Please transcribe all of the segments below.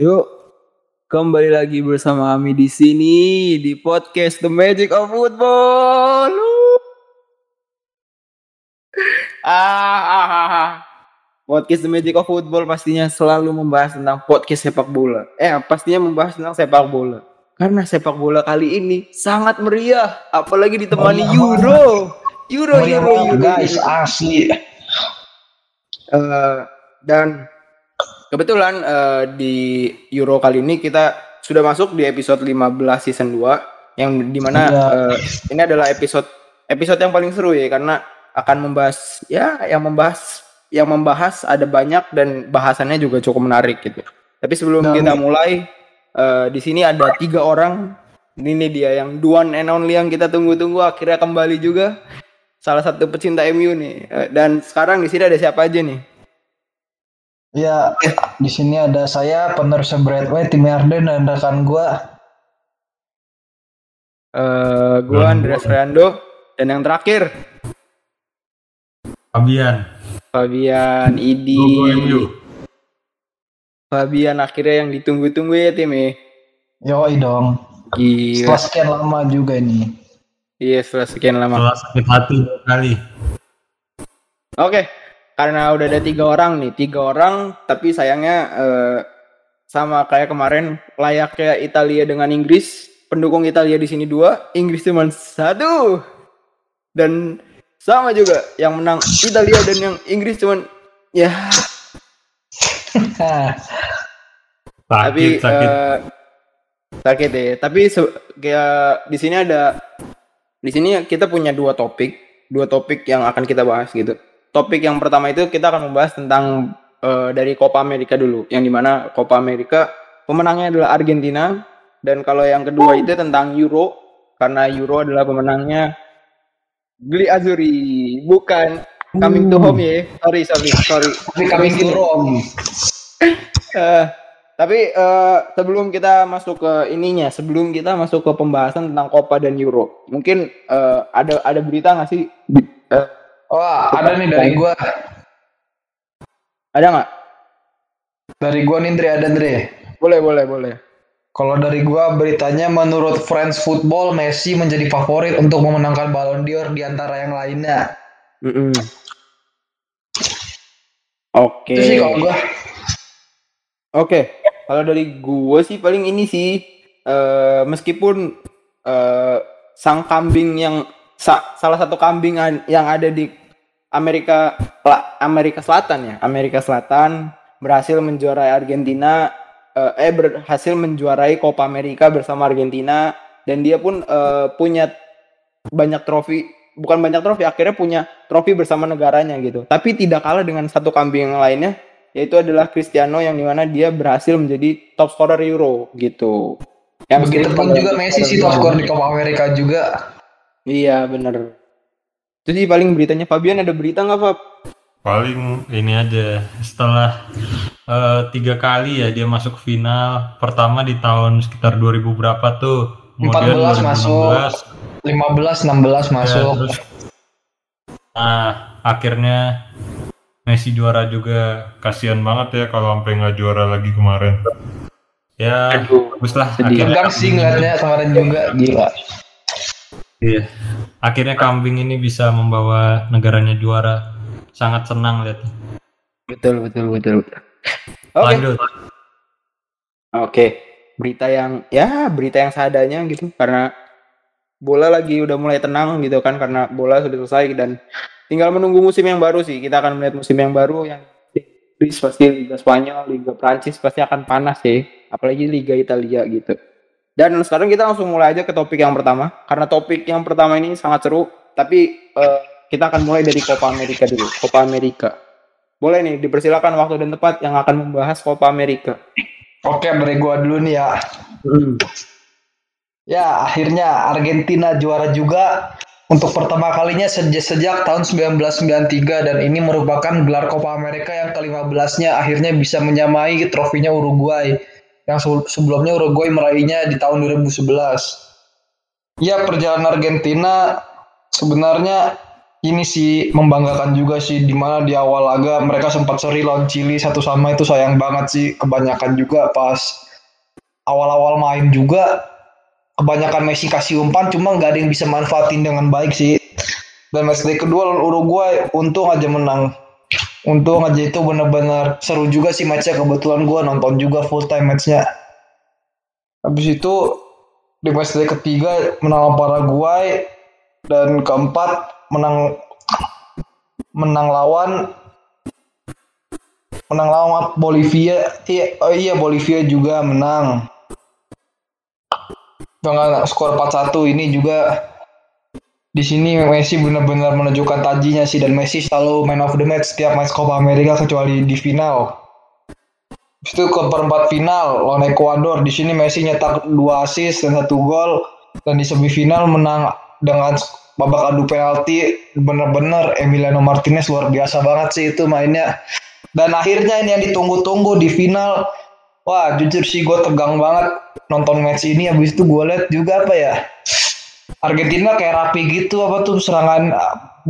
Yuk, kembali lagi bersama kami di sini di podcast The Magic of Football. Ah, ah, ah, ah. Podcast The Magic of Football pastinya selalu membahas tentang podcast sepak bola. Eh, pastinya membahas tentang sepak bola. Karena sepak bola kali ini sangat meriah, apalagi ditemani Meriah Euro. Euro, Meriah Euro, banget, Euro. guys asli Eh, dan kebetulan eh, di Euro kali ini kita sudah masuk di episode 15 season 2 yang di mana Iya. eh, ini adalah episode episode yang paling seru ya karena akan membahas ya yang membahas yang membahas ada banyak dan bahasannya juga cukup menarik gitu. Tapi sebelum Dan- kita mulai eh, di sini ada tiga orang ini dia yang one and only yang kita tunggu-tunggu akhirnya kembali juga salah satu pecinta MU nih Eh, dan sekarang di sini ada siapa aja nih ya di sini ada saya penerus Bradway tim Arden dan rekan gua Eh, gua Andreas Rando dan yang terakhir Fabian, Fabian Idi. Fabian akhirnya yang ditunggu-tunggu ya tim ya. yoi dong Gila. setelah sekian lama juga ini Iya setelah sekian lama. Setelah sakit hati dua kali. Oke, karena udah ada tiga orang nih, tiga orang, tapi sayangnya eh, sama kayak kemarin layaknya Italia dengan Inggris, pendukung Italia di sini dua, Inggris cuma satu, dan sama juga yang menang Italia dan yang Inggris cuman ya Hah, tapi Sakit, sakit. eh, sakit ya. Tapi kayak di sini ada di sini kita punya dua topik, dua topik yang akan kita bahas gitu. Topik yang pertama itu kita akan membahas tentang eh, dari Copa America dulu, yang di mana Copa America pemenangnya adalah Argentina dan kalau yang kedua itu tentang Euro karena Euro adalah pemenangnya Gli Azzurri, bukan coming to home ya. Sorry, sorry, sorry. tapi kami turun Eh, tapi eh, sebelum kita masuk ke ininya, sebelum kita masuk ke pembahasan tentang Copa dan Euro, mungkin eh, ada ada berita nggak sih? Di- wah ada nih dari gua ada nggak? dari gua nih Andre ada Andre Boleh, boleh, boleh. kalau dari gua beritanya menurut Friends Football Messi menjadi favorit untuk memenangkan Ballon d'Or di antara yang lainnya. Oke. itu sih kalau gua Oke, kalau dari gue sih paling ini sih eh meskipun eh sang kambing yang sa- salah satu kambing an- yang ada di Amerika Amerika Selatan ya, Amerika Selatan berhasil menjuarai Argentina eh, eh berhasil menjuarai Copa America bersama Argentina dan dia pun eh, punya banyak trofi bukan banyak trofi akhirnya punya trofi bersama negaranya gitu tapi tidak kalah dengan satu kambing yang lainnya yaitu adalah Cristiano yang di mana dia berhasil menjadi top scorer Euro gitu. begitu pun juga Messi sih top skor di Copa America juga Iya bener. Itu sih paling beritanya Fabian ada berita nggak Fab? Paling ini aja setelah eh, tiga kali ya dia masuk final. Pertama di tahun sekitar 2000 berapa tuh? 14 masuk. 15 16 Ya, masuk terus, nah akhirnya Messi juara juga. Kasihan banget ya kalau sampai nggak juara lagi kemarin. Ya, bagus lah. sedih. tegang sih ngeliatnya kemarin juga gila Iya. Akhirnya kambing ini bisa membawa negaranya juara. Sangat senang lihat. Betul betul betul. betul. Oke. Lanjut. Oke. Berita yang ya berita yang seadanya gitu karena bola lagi udah mulai tenang gitu kan karena bola sudah selesai dan tinggal menunggu musim yang baru sih. Kita akan melihat musim yang baru yang Inggris pasti Liga Spanyol, Liga Prancis pasti akan panas sih, apalagi Liga Italia gitu. Dan sekarang kita langsung mulai aja ke topik yang pertama karena topik yang pertama ini sangat seru, tapi eh, kita akan mulai dari Copa America dulu. Copa America. Boleh nih dipersilakan waktu dan tempat yang akan membahas Copa America. oke dari gua dulu nih ya ya akhirnya Argentina juara juga untuk pertama kalinya sejak, sejak tahun 1993 dan ini merupakan gelar Copa America yang ke-15-nya akhirnya bisa menyamai trofinya Uruguay yang se- sebelumnya Uruguay meraihnya di tahun 2011. Ya perjalanan Argentina sebenarnya ini sih membanggakan juga sih di mana di awal laga mereka sempat seri lawan Chili satu sama itu sayang banget sih. Kebanyakan juga pas awal-awal main juga kebanyakan Messi kasih umpan cuma nggak ada yang bisa manfaatin dengan baik sih. Dan day kedua lawan Uruguay untung aja menang untung aja itu benar-benar seru juga sih matchnya. Kebetulan gue nonton juga full time matchnya. Habis itu di match day ketiga menang Paraguay. Dan keempat menang menang lawan menang lawan Bolivia. Iya oh iya Bolivia juga menang. Dengan skor 4-1 ini juga di sini Messi benar-benar menunjukkan tajinya sih dan Messi selalu man of the match setiap match Copa America kecuali di final. Itu ke perempat final lawan Ekuador di sini Messi nyetak dua assist dan satu gol. Dan di semifinal menang dengan babak adu penalti. Bener-bener Emiliano Martinez luar biasa banget sih itu mainnya. Dan akhirnya ini yang ditunggu-tunggu di final. Wah jujur sih gue tegang banget nonton match ini. Habis itu gue lihat juga apa ya Argentina kayak rapi gitu apa tuh serangan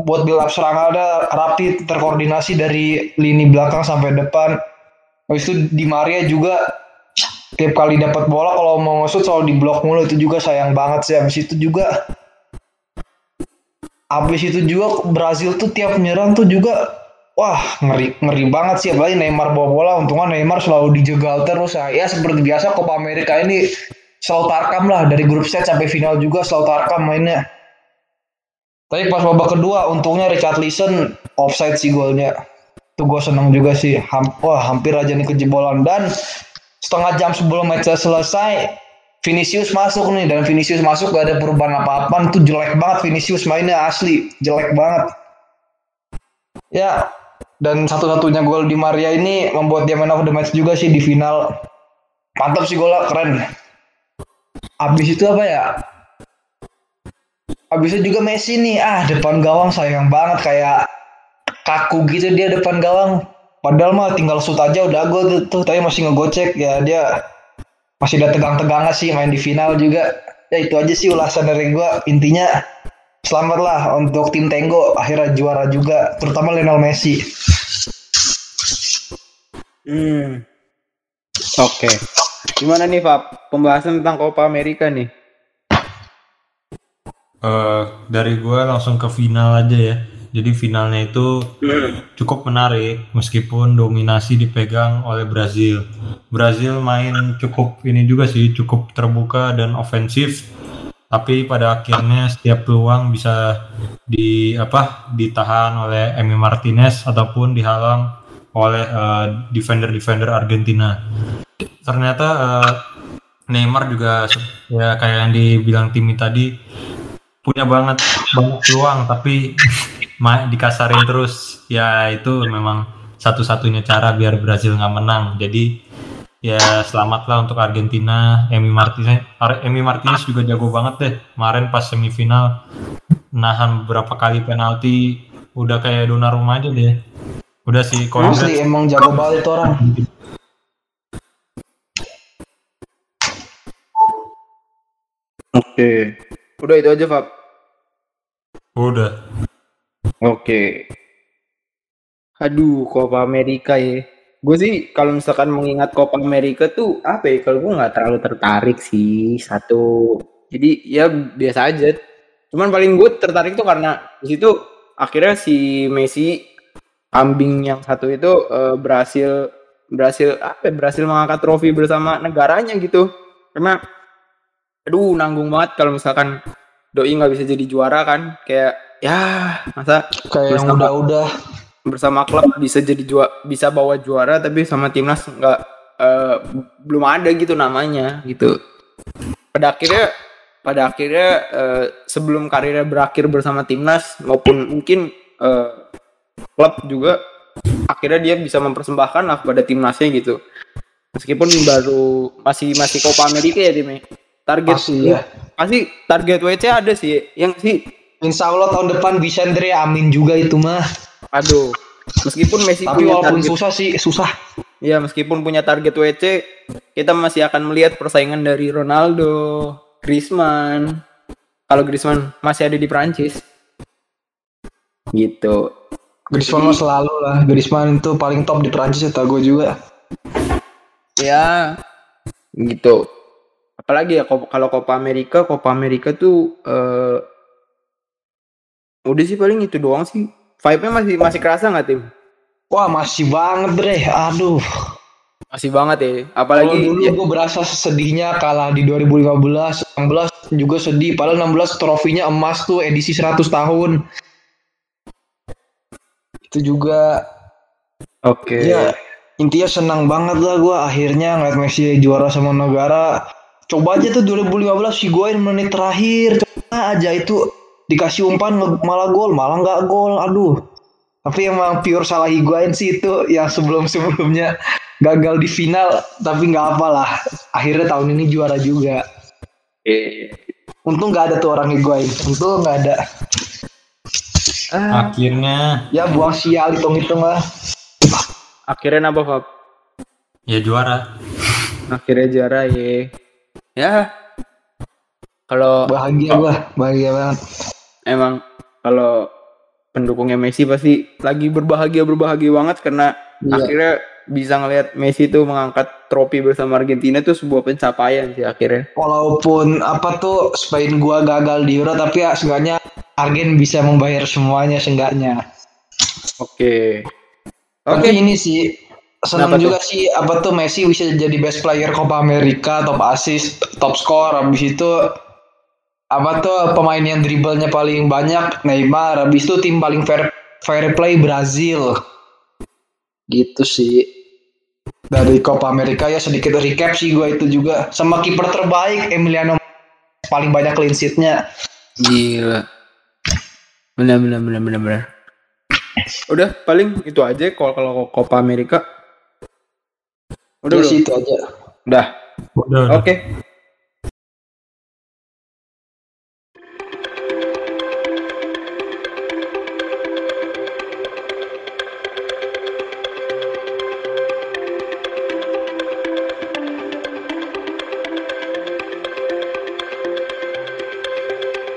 buat build up serangan ada rapi terkoordinasi dari lini belakang sampai depan. Habis itu di Maria juga tiap kali dapat bola kalau mau ngesut selalu diblok mulu. Itu juga sayang banget sih habis itu juga. Habis itu juga Brazil tuh tiap menyerang tuh juga wah ngeri ngeri banget sih. Apalagi Neymar bawa bola untungnya Neymar selalu dijegal terus. Ya, ya seperti biasa Copa America ini selalu tarkam lah dari grup set sampai final juga selalu tarkam mainnya. Tapi pas babak kedua untungnya Richard Leeson offside sih golnya. Itu gue seneng juga sih. Ham wah hampir aja nih kejebolan. Dan setengah jam sebelum match selesai Vinicius masuk nih. Dan Vinicius masuk gak ada perubahan apa-apa itu jelek banget Vinicius mainnya asli. Jelek banget. Ya dan satu-satunya gol di Maria ini membuat dia man of the match juga sih di final. Mantap sih golnya keren abis itu apa ya? Abisnya juga Messi nih. Ah depan gawang sayang banget. Kayak kaku gitu dia depan gawang. Padahal mah tinggal shoot aja udah gol tuh, tapi masih ngegocek. Ya dia masih ada tegang-tegangnya sih main di final juga. Ya itu aja sih ulasan dari gue intinya selamatlah untuk tim Tenggo akhirnya juara juga terutama Lionel Messi. Hmm. Oke. Gimana nih, Pak? Pembahasan tentang Copa America nih. Eh, dari gue langsung ke final aja ya. Jadi finalnya itu cukup menarik meskipun dominasi dipegang oleh Brazil. Brazil main cukup ini juga sih cukup terbuka dan ofensif. Tapi pada akhirnya setiap peluang bisa di apa ditahan oleh Emi Martinez ataupun dihalang oleh eh, defender-defender Argentina. Ternyata eh, Neymar juga ya kayak yang dibilang Timmy tadi punya banget banyak peluang tapi dikasarin terus. Ya itu memang satu-satunya cara biar Brazil nggak menang. Jadi ya selamatlah untuk Argentina. Emi Martinez Ar- Emi Martinez juga jago banget deh. Kemarin pas semifinal nahan beberapa kali penalti udah kayak Donnarumma aja deh. Udah sih asli emang jago banget orang Oke. Udah itu aja, Pak. udah Oke. Aduh, Copa America ya. Gue sih kalau misalkan mengingat Copa America tuh apa ya? Kalau gue nggak terlalu tertarik sih satu. Jadi ya biasa aja. Cuman paling gue tertarik tuh karena di situ akhirnya si Messi kambing yang satu itu eh, berhasil berhasil apa? ya, Berhasil mengangkat trofi bersama negaranya gitu. Karena aduh nanggung banget kalau misalkan doi nggak bisa jadi juara kan. Kayak ya masa kayak yang udah-udah bersama klub bisa jadi juara bisa bawa juara tapi sama timnas nggak eh, belum ada gitu namanya gitu. Pada akhirnya pada akhirnya eh, sebelum karirnya berakhir bersama timnas maupun mungkin eh, klub juga akhirnya dia bisa mempersembahkan lah pada timnasnya gitu. Meskipun baru masih masih Copa America ya timnya target Pasti, ya. pasti target WC ada sih yang sih Insya Allah tahun depan bisa Andre amin juga itu mah aduh meskipun Messi tapi punya walaupun target susah sih susah Ya meskipun punya target WC, kita masih akan melihat persaingan dari Ronaldo, Griezmann. Kalau Griezmann masih ada di Prancis. gitu Griezmann mah selalu lah. Griezmann itu paling top di Prancis ya gue juga. ya gitu apalagi ya kalau Copa America Copa America tuh eh udah sih paling itu doang sih vibe-nya masih masih kerasa nggak tim Wah masih banget bre. Aduh. masih banget ya apalagi dulu ya, gue berasa sedihnya kalah di 2015, 16 juga sedih. Padahal 16 trofinya emas tuh edisi 100 tahun. Itu juga oke ya intinya senang banget lah gue akhirnya ngeliat Messi juara sama negara. Coba aja tuh 2015 si Higuain menit terakhir. Coba aja itu. Dikasih umpan malah gol malah nggak gol. Aduh. Tapi emang pure salah Higuain sih itu yang sebelum sebelumnya gagal di final tapi nggak apalah. Akhirnya tahun ini juara juga. Oke. untung nggak ada tuh orang Higuain untung nggak ada. Akhirnya. Ya buang sial hitung hitung lah. Akhirnya apa Fab? ya juara. akhirnya juara ya ya kalau bahagia gua bahagia banget emang kalau pendukungnya Messi pasti lagi berbahagia berbahagia banget karena Iya. akhirnya bisa ngelihat Messi tuh mengangkat trofi bersama Argentina tuh sebuah pencapaian sih akhirnya. walaupun apa tuh Spain gua gagal di Euro tapi ya seenggaknya Argen bisa membayar semuanya seenggaknya Oke. Tapi Oke. ini sih senang Kenapa tuh? juga sih apa tuh Messi bisa jadi best player Copa America, top assist, top score, habis itu apa tuh pemain yang dribblenya paling banyak Neymar, habis itu tim paling fair fair play Brazil. Gitu sih. Dari Copa America ya sedikit recap sih gua itu juga sama kiper terbaik Emiliano paling banyak clean sheet-nya. Gila. Benar benar benar benar benar. Udah paling itu aja kalau kalau Copa America. Udah Udah udah. sih itu aja. Udah. Udah, udah. Oke.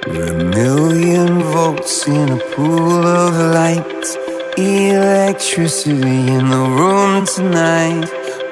We're a million volts in a pool of light. Electricity in the room tonight.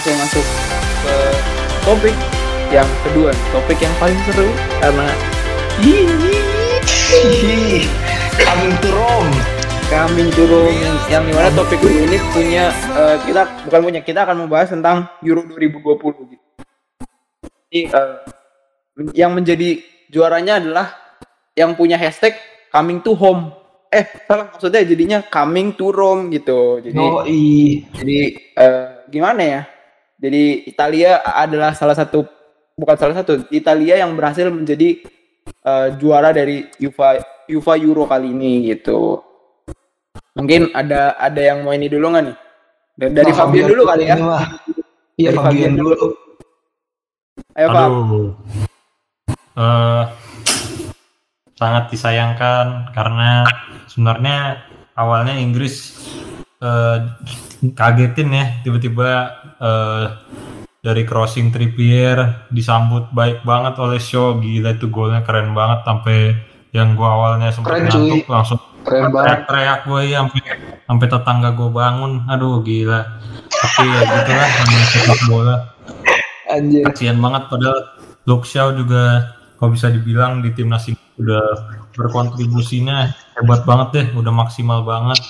Langsung masuk ke topik yang kedua, topik yang paling seru karena. Coming to Rome. kami turun yang di mana topik ini punya eh, kita bukan punya kita akan membahas tentang Euro 2020 gitu. Jadi eh, yang menjadi juaranya adalah yang punya hashtag coming to home. Eh salah maksudnya jadinya coming to Rome gitu. Jadi Oh, i. jadi eh, gimana ya? Jadi Italia adalah salah satu bukan salah satu Italia yang berhasil menjadi eh, juara dari UEFA UEFA Euro kali ini gitu. Mungkin ada ada yang mau ini dulu nggak nih? Dari, dari Nah, Fabian dulu kali ya. Iya, Fabian Fabian dulu. Ayo Fab. Eh, sangat disayangkan karena sebenarnya awalnya Inggris eh, kagetin ya tiba-tiba eh, dari crossing Trippier disambut baik banget oleh Shaw. Gila itu golnya keren banget sampai yang gua awalnya sempat cuy. ngantuk langsung Keren banget. teriak-teriak gue sampai sampai tetangga gue bangun. Aduh gila. Tapi ya gitulah namanya sepak bola. Anjir. kasihan banget padahal Luke Shaw juga kalau bisa dibilang di timnas ini udah berkontribusinya. Hebat banget deh udah maksimal banget.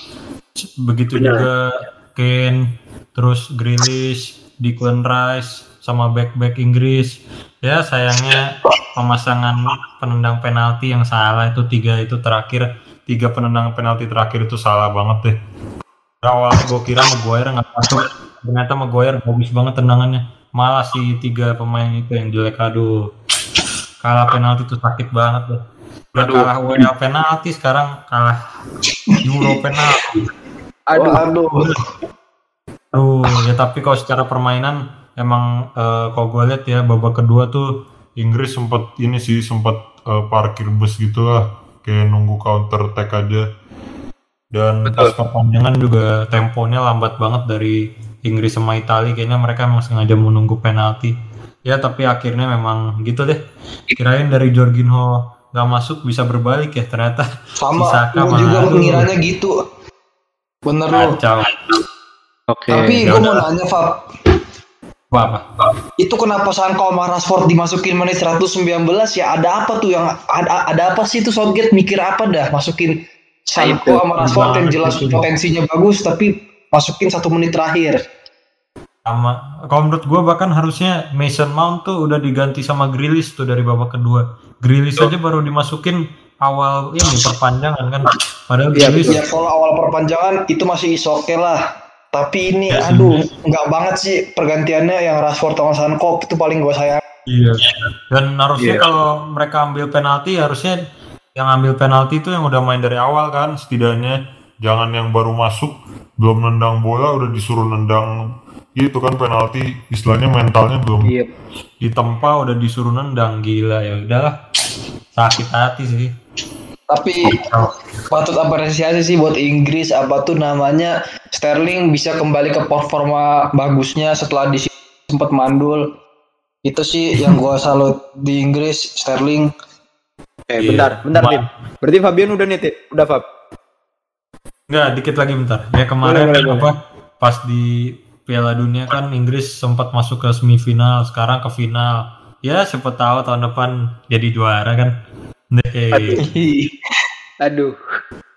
Begitu juga Kane terus Grealish Declan Rice sama back-back Inggris. Ya sayangnya pemasangan penendang penalti yang salah itu tiga itu terakhir. Tiga penendang penalti terakhir itu salah banget deh. Awal gue kira Maguire nggak masuk. Ternyata Maguire bagus banget tendangannya. Malah si tiga pemain itu yang jelek aduh. Kalah penalti itu sakit banget deh. Udah kalah WA penalti sekarang kalah Euro penalti Aduh, Aduh. Aduh, ya tapi kalau secara permainan emang eh, kalau gue lihat ya babak kedua tuh Inggris sempat ini sih sempat eh, parkir bus gitu lah. Kayak nunggu counter attack aja. Dan pas perpanjangan juga temponya lambat banget dari Inggris sama Italia. Kayaknya mereka emang sengaja menunggu penalti. Ya tapi akhirnya memang gitu deh. Kirain dari Jorginho nggak masuk bisa berbalik ya ternyata. Sama, gue juga mengiranya gitu. Bener loh. kacau oke. Tapi gue mau nanya, Fab. apa apa Itu kenapa Sanko sama Rashford dimasukin menit 119 ya? Ada apa tuh yang ada, ada apa sih itu Southgate mikir apa dah masukin Sanko sama Rashford yang jelas potensinya bagus tapi masukin satu menit terakhir. sama kalau menurut gue bahkan harusnya Mason Mount tuh udah diganti sama Grealish tuh dari babak kedua Grealish aja baru dimasukin awal ini perpanjangan kan padahal Grealish Ya kalau awal perpanjangan itu masih oke lah. Tapi ini aduh nggak banget sih pergantiannya yang Rashford sama Sanko itu paling gue sayang. iya dan harusnya Iya. kalau mereka ambil penalti harusnya yang ambil penalti itu yang udah main dari awal kan setidaknya jangan yang baru masuk belum nendang bola udah disuruh nendang gitu kan penalti istilahnya mentalnya belum Iya. ditempa udah disuruh nendang gila ya udahlah sakit hati sih Tapi patut apresiasi sih buat Inggris apa tuh namanya Sterling bisa kembali ke performa bagusnya setelah di sempat mandul. Itu sih yang gua salut di Inggris Sterling. Eh, Iya. bentar, bentar, Ma- Tim. Berarti Fabian udah nih? Udah, Fab. Enggak, dikit lagi bentar. Ya kemarin Boleh, boleh, apa pas di Piala Dunia kan Inggris sempat masuk ke semifinal, sekarang ke final. Ya siapa tahu tahun depan jadi juara kan. Nih, Aduh.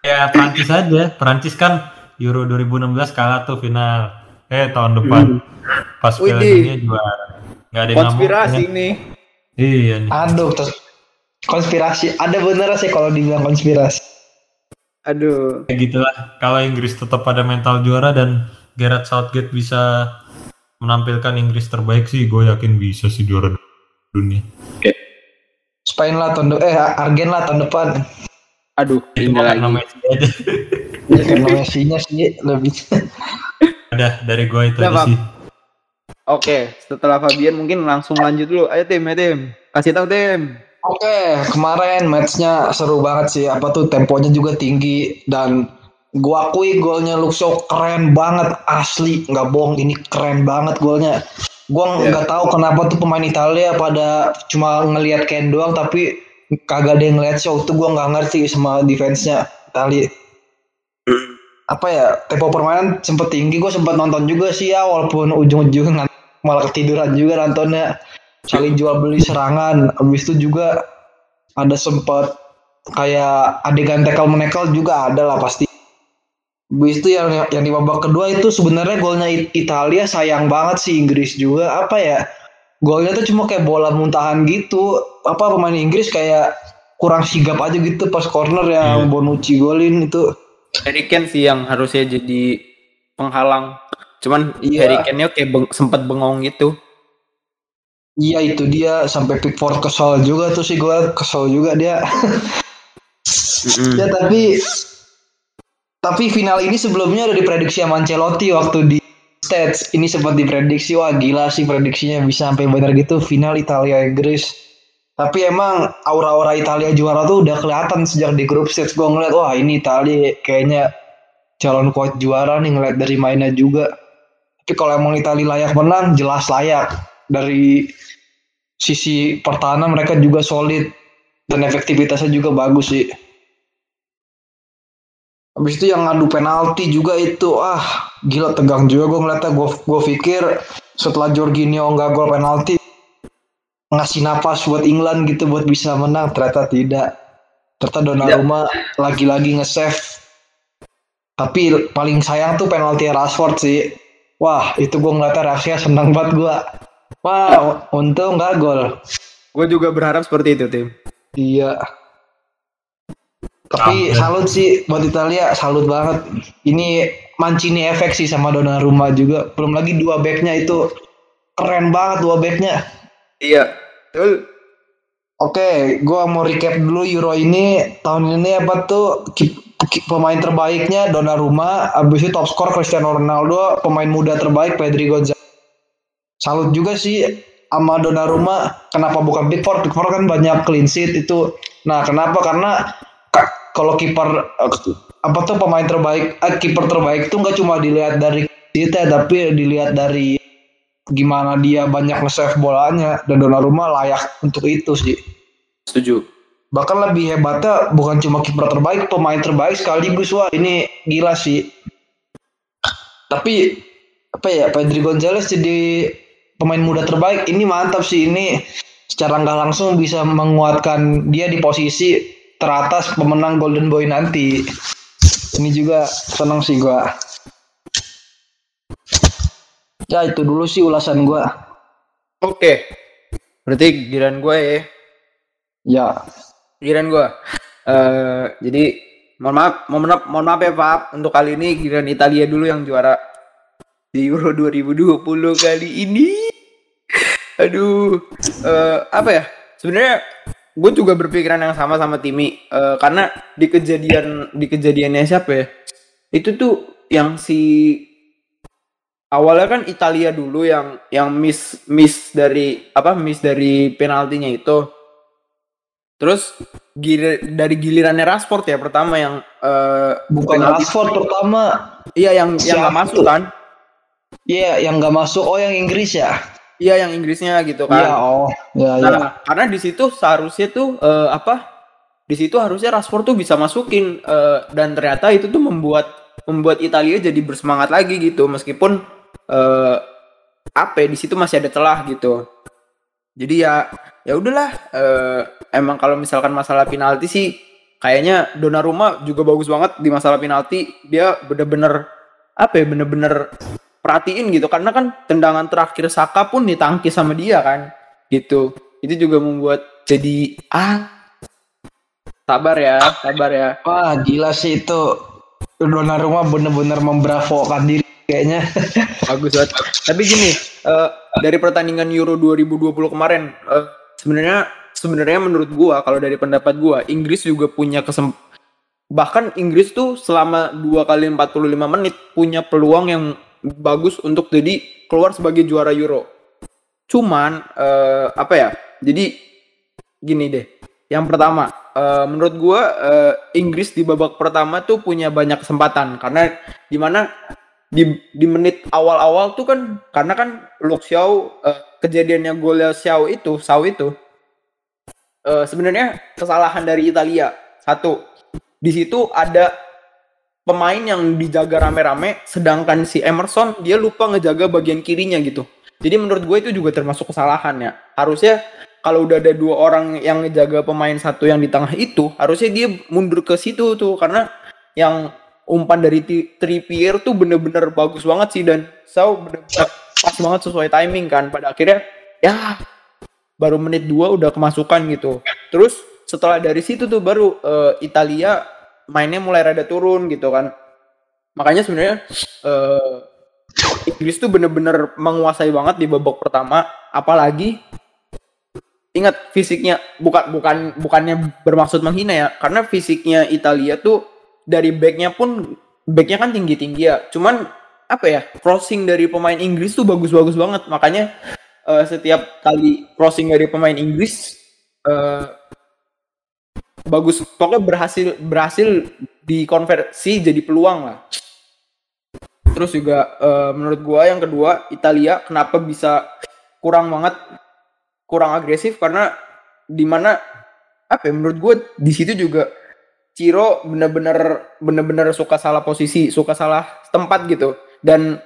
ya Prancis aja. Prancis kan Euro 2016 kalah tuh final. Eh tahun depan pas Piala. Dunia juara. Gak ada yang nggak Konspirasi ya. nih. Iya nih. Aduh, terus konspirasi. Ada bener sih kalau dibilang konspirasi. Aduh. Kayak gitulah. Kalau Inggris tetap pada mental juara dan Gareth Southgate bisa menampilkan Inggris terbaik sih, gue yakin bisa sih juara dunia. Spain lah tahun eh Argen lah tahun depan. Aduh, Itu lagi. karena Messi aja. Ya karena Messi-nya sih lebih. Udah dari gue itu aja sih. Oke, setelah Fabian mungkin langsung lanjut dulu. Ayo, Tim, ayo, Tim. Kasih tahu, Tim. Oke, kemarin matchnya seru banget sih. Apa tuh temponya juga tinggi dan gua akui golnya Luxo keren banget asli, nggak bohong ini keren banget golnya. Gua Iya. nggak tahu kenapa tuh pemain Italia pada cuma ngelihat Ken doang tapi kagak ada yang ngeliat show tuh gua nggak ngerti sama defense-nya Italia. Apa ya tempo permainan sempet tinggi gue sempet nonton juga sih ya walaupun ujung-ujungnya ngan- malah ketiduran juga nontonnya saling jual beli serangan habis itu juga ada sempat kayak adegan tackle menekel juga ada lah pasti habis itu yang yang di babak kedua itu sebenarnya golnya It- Italia sayang banget sih Inggris juga apa ya golnya tuh cuma kayak bola muntahan gitu apa pemain Inggris kayak kurang sigap aja gitu pas corner yang Iya. Bonucci golin itu Harry Kane sih yang harusnya jadi penghalang. Cuman Iya. Harry Kane-nya kayak beng- sempat bengong gitu. Iya itu dia sampai Pickford kesel juga tuh sih gue kesel juga dia. Ya tapi tapi final ini sebelumnya udah diprediksi sama Ancelotti waktu di stats ini sempat diprediksi wah gila sih prediksinya bisa sampai benar gitu final Italia Inggris. Tapi emang aura-aura Italia juara tuh udah kelihatan sejak di grup stage gue ngeliat wah ini Italia kayaknya calon kuat juara nih ngeliat dari mainnya juga. Tapi kalau emang Italia layak menang jelas layak dari sisi pertahanan mereka juga solid. Dan efektivitasnya juga bagus sih. Habis itu yang ngadu penalti juga itu ah gila tegang juga gue ngeliatnya. Gue gue pikir setelah Jorginho nggak gol penalti ngasih napas buat England gitu buat bisa menang. Ternyata tidak. Ternyata Donnarumma lagi-lagi nge-save. Tapi paling sayang tuh penalti Rashford sih wah itu gue ngeliatnya reaksinya senang banget gue wah untung nggak gol Gue juga berharap seperti itu tim. Iya. Tapi Hampir. salut sih buat Italia, salut banget. Ini Mancini efek sih sama Donnarumma juga. Belum lagi dua backnya itu keren banget dua backnya. Iya. Betul. Oke, gua mau recap dulu Euro ini tahun ini apa tuh ki- ki- pemain terbaiknya Donnarumma, abis itu top skor Cristiano Ronaldo, pemain muda terbaik Pedri Gonzalez. Salut juga sih sama Donnarumma. Kenapa bukan Pickford? Pickford kan banyak clean sheet itu. Nah, kenapa? Karena ka- kalau kiper eh, apa tuh pemain terbaik, eh, kiper terbaik itu nggak cuma dilihat dari kita, tapi dilihat dari gimana dia banyak nge-save bolanya dan Donnarumma layak untuk itu sih. Setuju. Bahkan lebih hebatnya bukan cuma kiper terbaik, pemain terbaik sekaligus wah ini gila sih. Tapi apa ya Pedri Gonzalez jadi pemain muda terbaik ini mantap sih ini secara nggak langsung bisa menguatkan dia di posisi teratas pemenang Golden Boy nanti. Ini juga seneng sih gua. Ya itu dulu sih ulasan gua. Oke. Berarti giliran gue ya. Ya, Giliran gue. Eh jadi mohon maaf, mohon maaf, mohon maaf ya Pak. Untuk kali ini giliran Italia dulu yang juara di Euro 2020 kali ini. Aduh, eh apa ya? Sebenarnya gue juga berpikiran yang sama sama Timi Eh, karena di kejadian di kejadiannya siapa ya? Itu tuh yang si awalnya kan Italia dulu yang yang miss miss dari apa miss dari penaltinya itu. Terus gilir, dari gilirannya Rashford ya pertama yang eh, bukan penalti- Rashford pertama. Iya yang yang Siapa masuk kan? Iya, yang nggak masuk. Oh, yang Inggris ya? Iya yang Inggrisnya gitu kan. Iya, oh, ya, ya. Nah, karena di situ seharusnya tuh eh, apa? Di situ harusnya Rashford tuh bisa masukin eh, dan ternyata itu tuh membuat membuat Italia jadi bersemangat lagi gitu meskipun eh apa ya, di situ masih ada celah gitu. Jadi ya ya udahlah eh, emang kalau misalkan masalah penalti sih kayaknya Donnarumma juga bagus banget di masalah penalti. Dia bener-bener apa ya bener-bener perhatiin gitu karena kan tendangan terakhir Saka pun ditangkis sama dia kan gitu itu juga membuat jadi ah sabar ya sabar ya Wah, gila sih itu. Donnarumma bener-bener membravokan diri kayaknya. bagus banget tapi gini eh, dari pertandingan Euro 2020 kemarin eh, sebenarnya sebenarnya menurut gua kalau dari pendapat gua Inggris juga punya kesem bahkan Inggris tuh selama dua kali 45 menit punya peluang yang bagus untuk jadi keluar sebagai juara Euro. Cuman eh, apa ya? Jadi gini deh. Yang pertama eh, menurut gua eh, Inggris di babak pertama tuh punya banyak kesempatan. Karena di mana di di menit awal-awal tuh kan karena kan Luke Shaw eh, kejadiannya golnya Shaw itu Shaw itu eh, sebenarnya kesalahan dari Italia. Satu di situ ada pemain yang dijaga rame-rame sedangkan si Emerson dia lupa ngejaga bagian kirinya gitu. Jadi menurut gue itu juga termasuk kesalahan ya. Harusnya kalau udah ada dua orang yang ngejaga pemain satu yang di tengah itu harusnya dia mundur ke situ tuh. Karena yang umpan dari Trippier tuh bener-bener bagus banget sih dan Shaw bener-bener pas banget sesuai timing kan. Pada akhirnya ya baru menit dua udah kemasukan gitu. Terus setelah dari situ tuh baru eh, Italia mainnya mulai rada turun gitu kan. Makanya sebenarnya eh, Inggris tuh bener-bener menguasai banget di babak pertama. Apalagi ingat fisiknya bukan bukan bukannya bermaksud menghina ya. Karena fisiknya Italia tuh dari backnya pun backnya kan tinggi tinggi ya. Cuman apa ya crossing dari pemain Inggris tuh bagus-bagus banget. Makanya eh, setiap kali crossing dari pemain Inggris eh, bagus. Pokoknya berhasil berhasil dikonversi jadi peluang lah. Terus juga eh, menurut gua yang kedua Italia kenapa bisa kurang banget kurang agresif? Karena di mana apa ya menurut gue di situ juga Ciro bener-bener bener-bener suka salah posisi, suka salah tempat gitu. Dan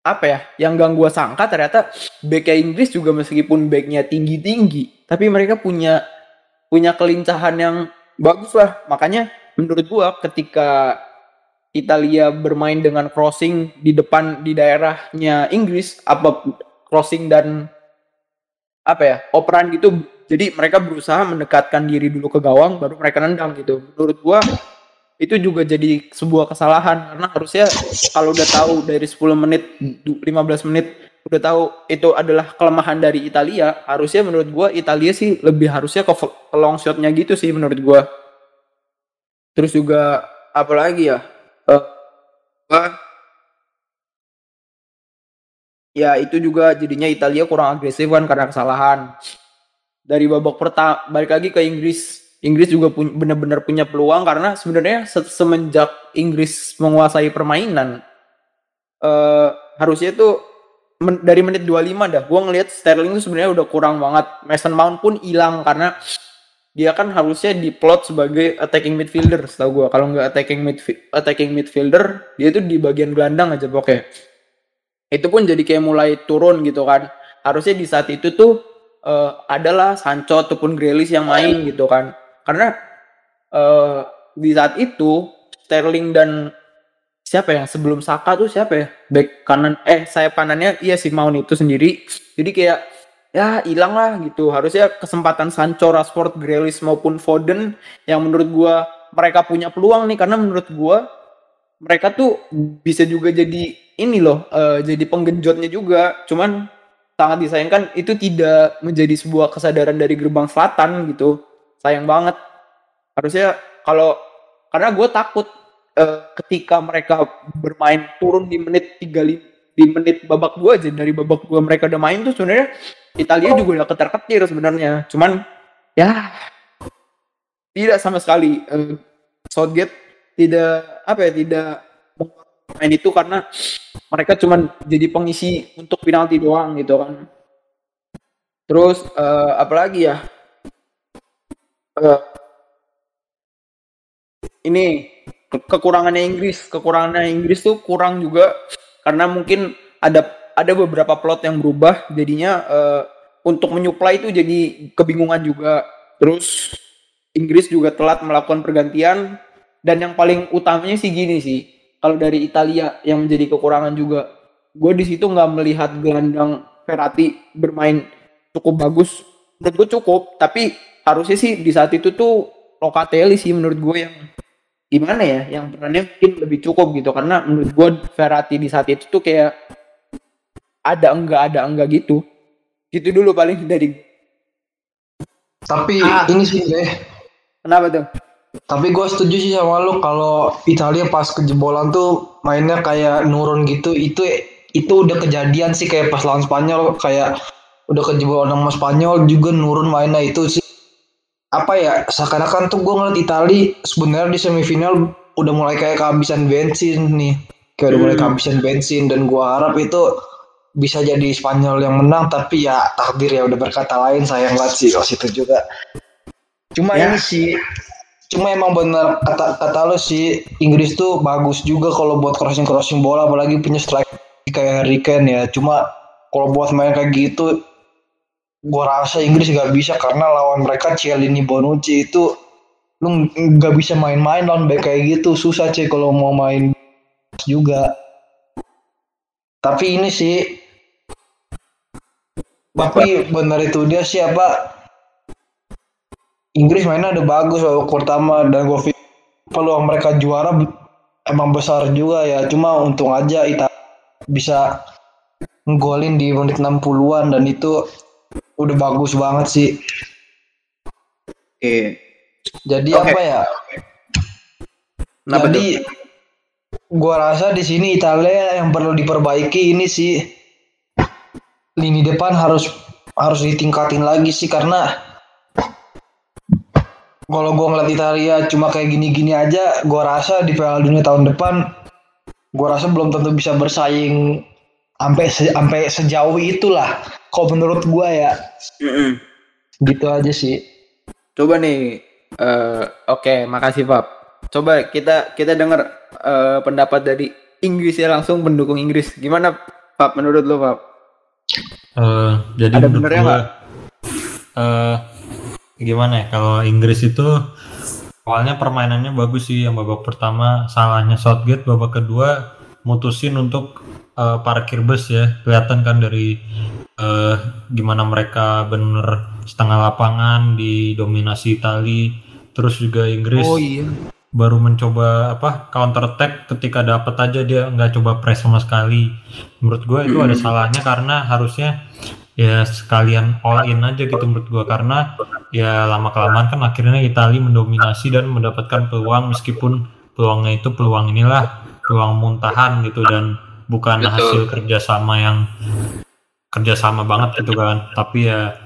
apa ya, yang gak gua sangka ternyata backnya Inggris juga meskipun backnya tinggi-tinggi, tapi mereka punya punya kelincahan yang bagus lah. Makanya menurut gua ketika Italia bermain dengan crossing di depan di daerahnya Inggris, apa crossing dan apa ya operan gitu jadi mereka berusaha mendekatkan diri dulu ke gawang baru mereka nendang gitu menurut gua itu juga jadi sebuah kesalahan karena harusnya kalau udah tahu dari 10 menit du- 15 menit udah tahu itu adalah kelemahan dari Italia harusnya menurut gua Italia sih lebih harusnya ke, ke long shotnya gitu sih menurut gua. Terus juga apalagi ya? Eh, gua- ya itu juga jadinya Italia kurang agresif kan karena kesalahan. Dari babak pertama balik lagi ke Inggris. Inggris juga punya benar-benar punya peluang karena sebenarnya se- semenjak Inggris menguasai permainan eh harusnya itu men- dari menit 25 dah gua ngelihat Sterling itu sebenarnya udah kurang banget. Mason Mount pun hilang karena dia kan harusnya diplot sebagai attacking midfielder setahu gua. Kalau nggak attacking attacking midfielder dia itu di bagian gelandang aja pokoknya. Itu pun jadi kayak mulai turun gitu kan. Harusnya di saat itu tuh eh, adalah Sancho ataupun Grealish yang main gitu kan. Karena eh, di saat itu Sterling dan siapa ya? Sebelum Saka tuh siapa ya? Back kanan eh sayap kanannya iya si Mount itu sendiri. Jadi kayak ya hilang lah gitu. Harusnya kesempatan Sancho, Rashford, Grealish maupun Foden yang menurut gua mereka punya peluang nih. Karena menurut gua mereka tuh bisa juga jadi ini loh eh, jadi penggenjotnya juga. Cuman sangat disayangkan itu tidak menjadi sebuah kesadaran dari gerbang selatan gitu. Sayang banget. Harusnya kalau karena gue takut eh, ketika mereka bermain turun di menit 35 di menit babak dua aja dari babak dua mereka udah main tuh sebenarnya Italia juga udah ketar-ketir sebenarnya. Cuman ya tidak sama sekali. Eh, Southgate tidak apa ya tidak main itu karena mereka cuman jadi pengisi untuk penalti doang gitu kan. Terus eh, apalagi ya? Eh, ini ke- kekurangannya Inggris. Kekurangannya Inggris tuh kurang juga karena mungkin ada ada beberapa plot yang berubah. Jadinya eh, untuk menyuplai itu jadi kebingungan juga. Terus Inggris juga telat melakukan pergantian. Dan yang paling utamanya sih gini sih. Kalau dari Italia yang menjadi kekurangan juga. Gue di situ nggak melihat gelandang Verratti bermain cukup bagus. Menurut gue cukup tapi harusnya sih di saat itu tuh Locatelli sih menurut gue yang gimana ya yang perannya mungkin lebih cukup gitu karena menurut gue Verratti di saat itu tuh kayak ada enggak ada enggak gitu gitu dulu paling dari Tapi Ah. ini sih deh. kenapa tuh Tapi gue setuju sih sama lu kalau Italia pas kejebolan tuh mainnya kayak nurun gitu. Itu itu udah kejadian sih kayak pas lawan Spanyol kayak udah kejebolan sama Spanyol juga nurun mainnya itu sih. Apa ya seakan-akan tuh gue ngeliat Itali sebenarnya di semifinal udah mulai kayak kehabisan bensin nih. Kayak udah mulai Hmm. kehabisan bensin dan gue harap itu bisa jadi Spanyol yang menang tapi ya takdir ya udah berkata lain sayang banget sih kalau situ juga. Cuma Ya. ini sih cuma emang bener kata kata lo sih Inggris tuh bagus juga kalau buat crossing crossing bola apalagi punya strike kayak Harry Kane ya cuma kalau buat main kayak gitu gua rasa Inggris nggak bisa karena lawan mereka Cialini Bonucci itu lu nggak bisa main-main lawan baik kayak gitu. Susah sih kalau mau main juga. Tapi ini sih tapi benar itu dia siapa Inggris mainnya udah bagus babak pertama dan gue peluang mereka juara emang besar juga ya. Cuma untung aja Italia bisa ngegolin di menit 60-an dan itu udah bagus banget sih. Oke. Jadi Oke. apa ya? Kenapa jadi gua rasa di sini Italia yang perlu diperbaiki ini sih. Lini depan harus harus ditingkatin lagi sih karena kalau gua ngeliat Italia cuma kayak gini-gini aja gua rasa di Piala Dunia tahun depan gua rasa belum tentu bisa bersaing sampai se- sampai sejauh itulah kalau menurut gua ya Mm-mm. gitu aja sih coba nih Eh, Oke, makasih Pap. Coba kita kita dengar eh, pendapat dari Inggris ya langsung pendukung Inggris. Gimana Pap menurut lo Pap? Eh, jadi Ada benernya gua, nggak? eh, gimana ya kalau Inggris itu awalnya permainannya bagus sih yang babak pertama salahnya Southgate babak kedua mutusin untuk eh, parkir bus ya. Kelihatan kan dari eh, gimana mereka bener setengah lapangan didominasi Itali terus juga Inggris. Iya. baru mencoba apa counter attack ketika dapat aja dia nggak coba press sama sekali. Menurut gue itu ada salahnya karena harusnya ya sekalian all in aja gitu menurut gue karena ya lama kelamaan kan akhirnya Italia mendominasi dan mendapatkan peluang meskipun peluangnya itu peluang inilah peluang muntahan gitu. Dan bukan Betul. hasil kerjasama yang kerjasama banget gitu kan tapi ya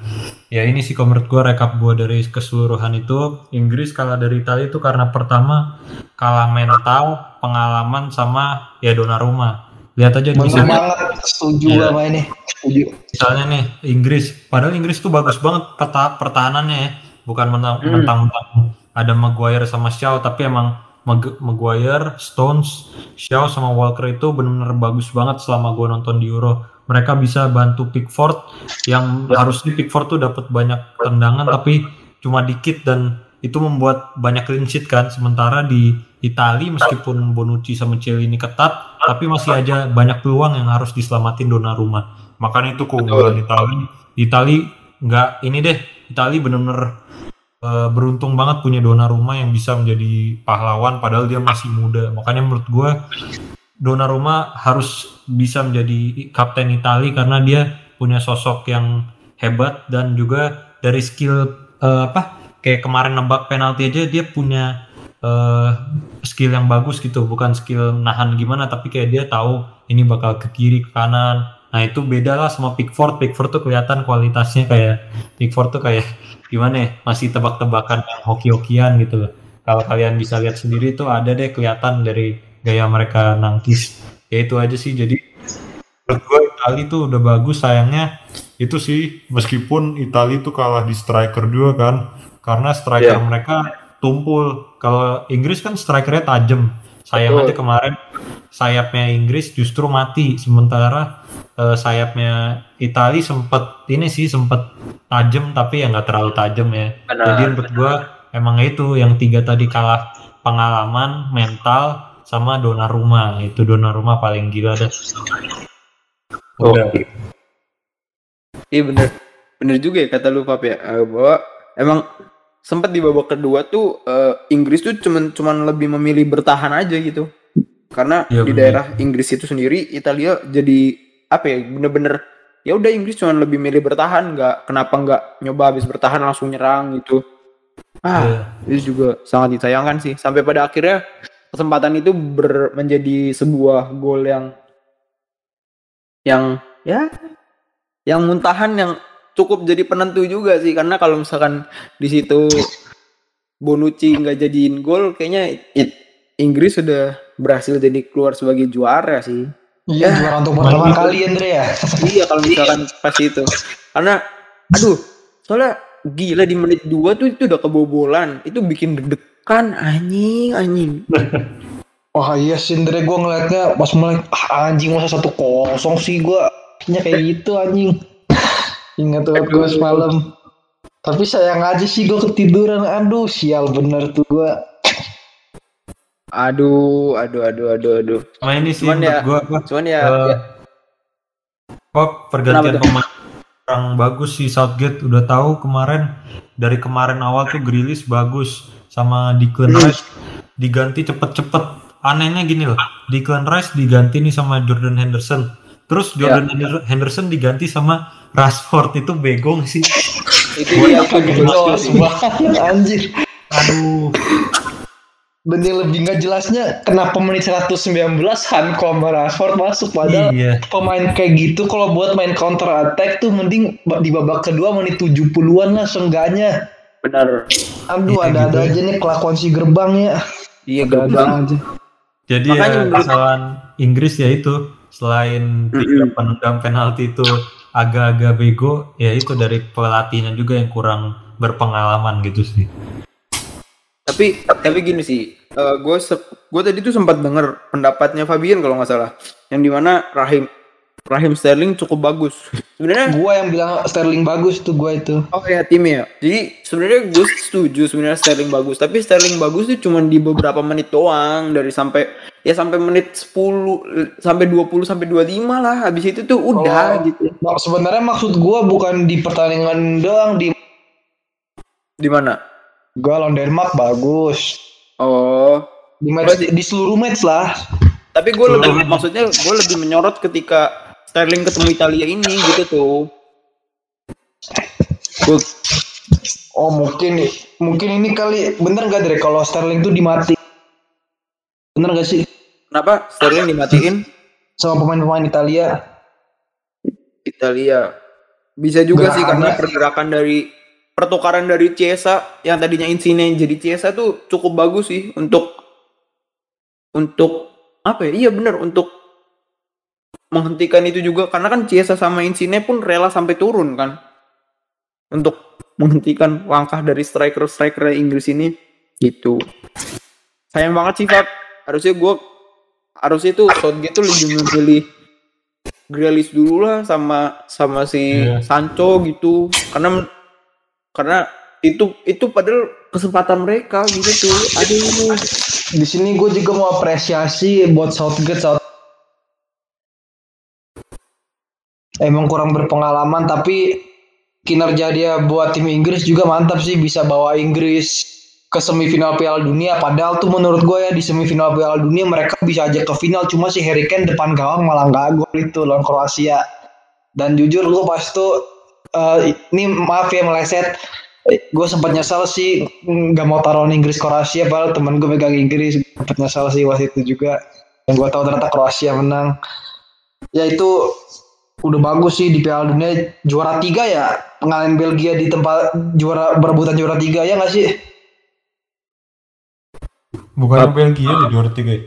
ya ini sih kalau menurut gue rekap gue dari keseluruhan itu Inggris kalah dari Italia itu karena pertama kalah mental pengalaman sama ya Donnarumma lihat aja di Bener sini banget setuju Iya. sama ini. Setuju. misalnya nih Inggris padahal Inggris tuh bagus banget peta pertahanannya ya bukan mentang- Hmm. mentang-mentang ada Maguire sama Shaw tapi emang Mag- Maguire, Stones, Shaw sama Walker itu benar-benar bagus banget selama gue nonton di Euro. Mereka bisa bantu Pickford yang harusnya Pickford tuh dapat banyak tendangan tapi cuma dikit dan itu membuat banyak clean sheet kan. Sementara di Italia meskipun Bonucci sama Cielini ketat tapi masih aja banyak peluang yang harus diselamatin Donnarumma. Makanya itu keunggulan Italia Italia nggak ini deh Italia bener-bener eh, beruntung banget punya Donnarumma yang bisa menjadi pahlawan padahal dia masih muda. Makanya menurut gue Donnarumma harus bisa menjadi kapten Italia karena dia punya sosok yang hebat dan juga dari skill eh, apa kayak kemarin nebak penalti aja dia punya eh, skill yang bagus gitu. Bukan skill nahan gimana tapi kayak dia tahu ini bakal ke kiri ke kanan. Nah itu beda lah sama Pickford. Pickford tuh kelihatan kualitasnya kayak Pickford tuh kayak gimana ya masih tebak-tebakan yang hoki-hokian gitu loh. Kalau kalian bisa lihat sendiri tuh ada deh kelihatan dari gaya mereka nangkis. Ya itu aja sih jadi menurut gue Itali tuh udah bagus sayangnya itu sih meskipun Itali tuh kalah di striker juga kan karena striker Iya. mereka tumpul. Kalau Inggris kan strikernya tajam sayang Betul. aja kemarin sayapnya Inggris justru mati. Sementara eh, sayapnya Itali sempet ini sih sempet tajam tapi ya nggak terlalu tajam ya. Benar, jadi menurut gua emang itu yang tiga tadi kalah pengalaman mental sama Donnarumma itu Donnarumma paling gila deh. Udah Oke. Iya bener, bener juga ya kata lu Pap ya. Eh, bahwa emang sempat di babak kedua tuh eh, Inggris tuh cuman cuman lebih memilih bertahan aja gitu. Karena Iya, di bener. daerah Inggris itu sendiri Italia jadi apa ya bener-bener ya udah Inggris cuman lebih milih bertahan nggak kenapa nggak nyoba habis bertahan langsung nyerang gitu. Ah, Iya. itu juga sangat disayangkan sih sampai pada akhirnya kesempatan itu ber- menjadi sebuah gol yang yang ya yang muntahan yang cukup jadi penentu juga sih. Karena kalau misalkan di situ Bonucci nggak jadiin gol kayaknya it- Inggris sudah berhasil jadi keluar sebagai juara sih. Iya, Ya. juara untuk pertama kali Andre ya. iya kalau misalkan pas itu. Karena aduh soalnya gila di menit 2 tuh itu udah kebobolan. Itu bikin deg-degan anjing anjing. Wah iya sih Andre gue ngeliatnya pas mulai ah, anjing masa satu kosong sih gue kayaknya kayak gitu anjing. Ingat banget gue semalam. Tapi sayang aja sih gue ketiduran. Aduh sial bener tuh gue. aduh aduh aduh aduh aduh. Sama ini sih Cuman menurut ya- gua apa cuman ya, Eh, ya. Kok pergantian pemain kurang bagus sih Southgate. Udah tahu kemarin dari kemarin awal tuh Grilis bagus sama Declan Rice. Diganti cepet-cepet. Anehnya gini loh Declan Rice diganti nih sama Jordan Henderson terus Jordan Hender- Henderson diganti sama Rashford itu begong sih itu sih. banget anjir. aduh Dan yang lebih nggak jelasnya kenapa menit 119 Hanko sama Rashford masuk padahal iya pemain kayak gitu kalau buat main counter attack tuh mending di babak kedua menit 70-an lah seenggaknya. benar Aduh Iya, ada-ada gitu. aja nih kelakuan si gerbang ya. iya gerbang aja. Jadi Makanya ya menurut- kesalahan Inggris ya itu selain tiga penendang penalti itu agak-agak bego ya itu dari pelatihnya juga yang kurang berpengalaman gitu sih. Tapi tapi gini sih, gue gue tadi tuh sempat denger pendapatnya Fabian kalau nggak salah, yang di mana Rahim Rahim Sterling cukup bagus. Sebenarnya Gua yang bilang Sterling bagus tuh gua itu. Oh ya timnya. Jadi sebenarnya gue setuju sebenarnya Sterling bagus, tapi Sterling bagus itu cuma di beberapa menit doang dari sampai ya sampai menit 10 sampai 20 sampai 25 lah. Habis itu tuh udah Oh. gitu. Mak- Sebenarnya maksud gua bukan di pertandingan doang di Di mana? gua lawan Denmark bagus. Oh. Di match di seluruh match lah. Tapi gue lebih maksudnya gue lebih menyorot ketika Sterling ketemu Italia ini gitu tuh. Oh mungkin mungkin ini kali bener gak Dre kalau Sterling tuh dimati. Bener gak sih kenapa Sterling dimatiin sama pemain-pemain Italia? Italia? Bisa juga sih karena pergerakan dari pertukaran dari Chiesa yang tadinya Insigne jadi Chiesa tuh cukup bagus sih untuk untuk apa ya? Iya bener untuk menghentikan itu juga karena kan Chiesa sama Insigne pun rela sampai turun kan untuk menghentikan langkah dari striker-striker Inggris ini gitu. Sayang banget sih Fab. Harusnya gue harusnya tuh Southgate tuh lebih memilih Grealish dulu lah sama sama si Iya. Sancho gitu karena karena itu itu padahal kesempatan mereka gitu tuh. Aduh. Di sini gue juga mau apresiasi buat Southgate. South Emang kurang berpengalaman tapi kinerja dia buat tim Inggris juga mantap sih bisa bawa Inggris ke semifinal Piala Dunia. Padahal tuh menurut gue ya di semifinal Piala Dunia mereka bisa aja ke final cuma si Harry Kane depan gawang malah nggak gol itu lawan Kroasia. Dan jujur gue pas tuh eh, ini maaf ya meleset gue sempat nyesal sih nggak mau taruhan Inggris Kroasia padahal temen gue megang Inggris sempat nyesal sih waktu itu juga. Yang gue tahu ternyata Kroasia menang. Ya itu udah bagus sih di Piala Dunia. Juara tiga ya? Pengalaman Belgia di tempat juara berebutan juara tiga ya nggak sih? Bukan Belgia di juara tiga. ya?